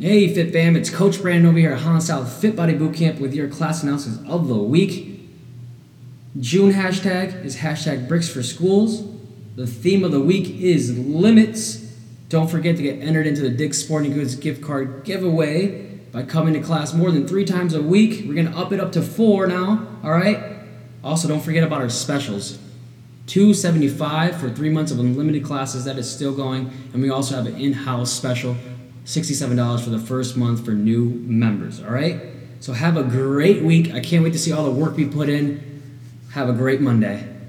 Hey, Fit Fam, it's Coach Brandon over here at Han South Fit Body Bootcamp with your class announcements of the week. June hashtag is hashtag bricks for schools. The theme of the week is limits. Don't forget to get entered into the Dick's Sporting Goods gift card giveaway by coming to class more than three times a week. We're gonna up it up to four now, all right? Also, don't forget about our specials. 275 for three months of unlimited classes that is still going and we also have an in-house special $67 for the first month for new members all right? So have a great week. I can't wait to see all the work we put in. Have a great monday